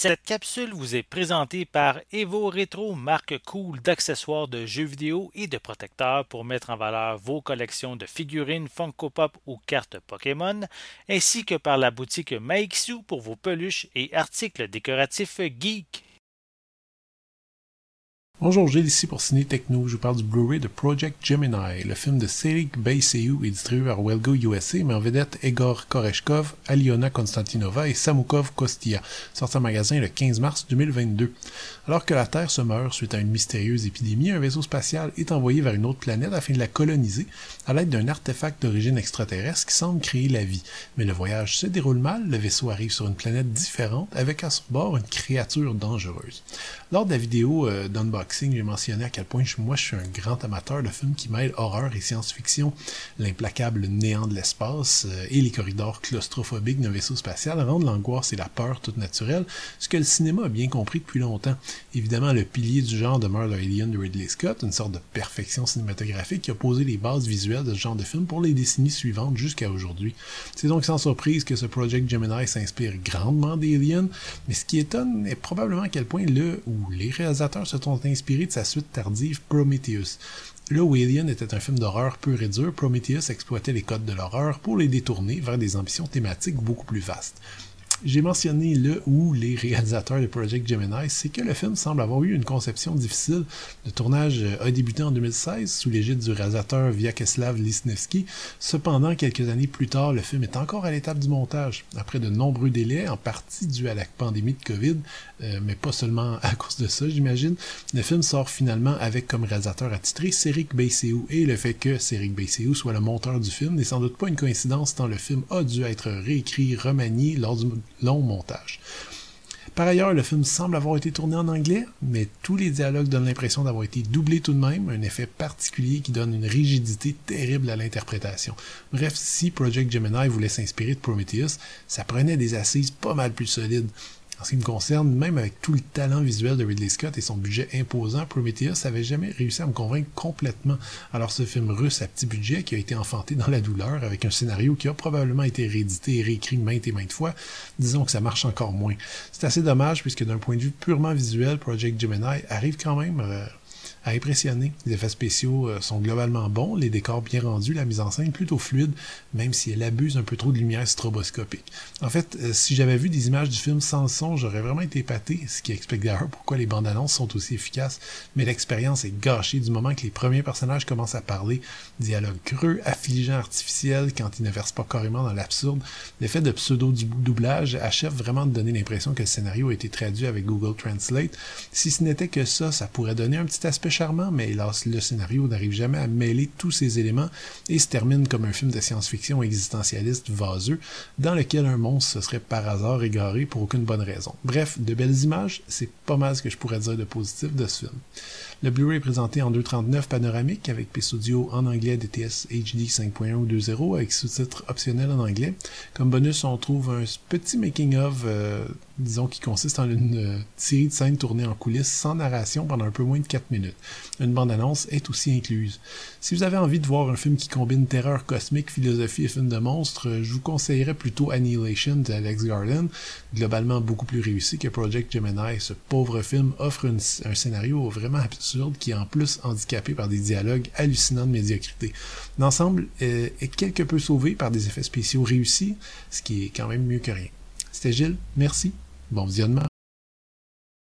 Cette capsule vous est présentée par Evo Retro, marque cool d'accessoires de jeux vidéo et de protecteurs pour mettre en valeur vos collections de figurines Funko Pop ou cartes Pokémon, ainsi que par la boutique Maixu pour vos peluches et articles décoratifs geek. Bonjour, Gilles ici pour Ciné Techno. Je vous parle du Blu-ray de Project Gemini. Le film de Serik Beiseyu est distribué par Welgo USA, mais en vedette Egor Koreshkov, Aliona Konstantinova et Samukov Kostia, sorti en magasin le 15 mars 2022. Alors que la Terre se meurt suite à une mystérieuse épidémie, un vaisseau spatial est envoyé vers une autre planète afin de la coloniser à l'aide d'un artefact d'origine extraterrestre qui semble créer la vie. Mais le voyage se déroule mal, le vaisseau arrive sur une planète différente avec à son bord une créature dangereuse. Lors de la vidéo euh, j'ai mentionné à quel point moi je suis un grand amateur de films qui mêlent horreur et science-fiction. L'implacable néant de l'espace euh, et les corridors claustrophobiques d'un vaisseau spatial rendent l'angoisse et la peur toute naturelle, ce que le cinéma a bien compris depuis longtemps. Évidemment, le pilier du genre demeure le Alien de Ridley Scott, une sorte de perfection cinématographique qui a posé les bases visuelles de ce genre de film pour les décennies suivantes jusqu'à aujourd'hui. C'est donc sans surprise que ce Project Gemini s'inspire grandement d'Alien, mais ce qui étonne est probablement à quel point le ou les réalisateurs se sont inspirés inspiré de sa suite tardive Prometheus. Là où Alien était un film d'horreur pur et dur, Prometheus exploitait les codes de l'horreur pour les détourner vers des ambitions thématiques beaucoup plus vastes j'ai mentionné le ou les réalisateurs de Project Gemini, c'est que le film semble avoir eu une conception difficile. Le tournage a débuté en 2016 sous l'égide du réalisateur Vyacheslav Lisnevski. Cependant, quelques années plus tard, le film est encore à l'étape du montage. Après de nombreux délais, en partie dû à la pandémie de COVID, euh, mais pas seulement à cause de ça, j'imagine, le film sort finalement avec comme réalisateur attitré Serik Beiseou. Et le fait que Serik Beiseou soit le monteur du film n'est sans doute pas une coïncidence tant le film a dû être réécrit, remanié lors du long montage. Par ailleurs, le film semble avoir été tourné en anglais, mais tous les dialogues donnent l'impression d'avoir été doublés tout de même, un effet particulier qui donne une rigidité terrible à l'interprétation. Bref, si Project Gemini voulait s'inspirer de Prometheus, ça prenait des assises pas mal plus solides. En ce qui me concerne, même avec tout le talent visuel de Ridley Scott et son budget imposant, Prometheus n'avait jamais réussi à me convaincre complètement. Alors ce film russe à petit budget qui a été enfanté dans la douleur avec un scénario qui a probablement été réédité et réécrit maintes et maintes fois, disons que ça marche encore moins. C'est assez dommage puisque d'un point de vue purement visuel, Project Gemini arrive quand même euh, à impressionner. Les effets spéciaux euh, sont globalement bons, les décors bien rendus, la mise en scène plutôt fluide, même si elle abuse un peu trop de lumière stroboscopique. En fait, euh, si j'avais vu des images du film sans le son, j'aurais vraiment été épaté, ce qui explique d'ailleurs pourquoi les bandes annonces sont aussi efficaces, mais l'expérience est gâchée du moment que les premiers personnages commencent à parler, dialogue creux, affligeant, artificiel, quand ils ne versent pas carrément dans l'absurde. L'effet de pseudo-doublage achève vraiment de donner l'impression que le scénario a été traduit avec Google Translate. Si ce n'était que ça, ça pourrait donner un petit aspect charmant, mais hélas, le scénario n'arrive jamais à mêler tous ces éléments et se termine comme un film de science-fiction existentialiste vaseux, dans lequel un monstre se serait par hasard égaré pour aucune bonne raison. Bref, de belles images, c'est pas mal ce que je pourrais dire de positif de ce film. Le Blu-ray est présenté en 2.39 panoramique avec piste audio en anglais DTS HD 5.1 ou 2.0 avec sous-titres optionnels en anglais. Comme bonus, on trouve un petit making-of euh, disons, qui consiste en une euh, série de scènes tournées en coulisses sans narration pendant un peu moins de 4 minutes. Une bande-annonce est aussi incluse. Si vous avez envie de voir un film qui combine terreur cosmique, philosophie et film de monstres, euh, je vous conseillerais plutôt Annihilation d'Alex Garland, globalement beaucoup plus réussi que Project Gemini. Ce pauvre film offre un scénario vraiment qui est en plus handicapé par des dialogues hallucinants de médiocrité. L'ensemble est quelque peu sauvé par des effets spéciaux réussis, ce qui est quand même mieux que rien. C'était Gilles, merci. Bon visionnement.